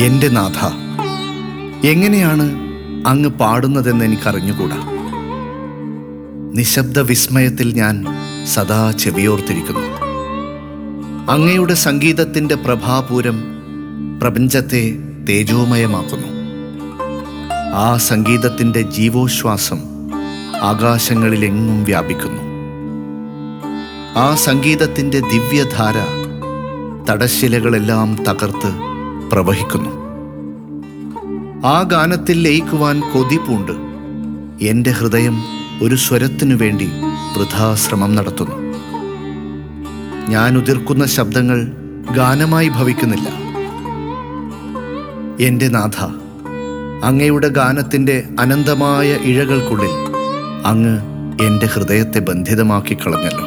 എന്റെ നാഥ എങ്ങനെയാണ് അങ്ങ് പാടുന്നതെന്ന് എനിക്കറിഞ്ഞുകൂടാ? നിശബ്ദ വിസ്മയത്തിൽ ഞാൻ സദാ ചെവിയോർത്തിരിക്കുന്നു. അങ്ങയുടെ സംഗീതത്തിന്റെ പ്രഭാപൂരം പ്രപഞ്ചത്തെ തേജോമയമാക്കുന്നു. ആ സംഗീതത്തിന്റെ ജീവോശ്വാസം ആകാശങ്ങളിലെങ്ങും വ്യാപിക്കുന്നു. ആ സംഗീതത്തിന്റെ ദിവ്യധാര തടശ്ശിലകളെല്ലാം തകർത്ത് പ്രവഹിക്കുന്നു. ആ ഗാനത്തിൽ ലയിക്കുവാൻ കൊതിപ്പുണ്ട് പൂണ്ട്. എന്റെ ഹൃദയം ഒരു സ്വരത്തിനു വേണ്ടി വൃഥാശ്രമം നടത്തുന്നു. ഞാൻ ഉതിർക്കുന്ന ശബ്ദങ്ങൾ ഗാനമായി ഭവിക്കുന്നില്ല. എന്റെ നാഥ അങ്ങയുടെ ഗാനത്തിന്റെ അനന്തമായ ഇഴകൾക്കുള്ളിൽ അങ്ങ് എന്റെ ഹൃദയത്തെ ബന്ധിതമാക്കി കളഞ്ഞല്ലോ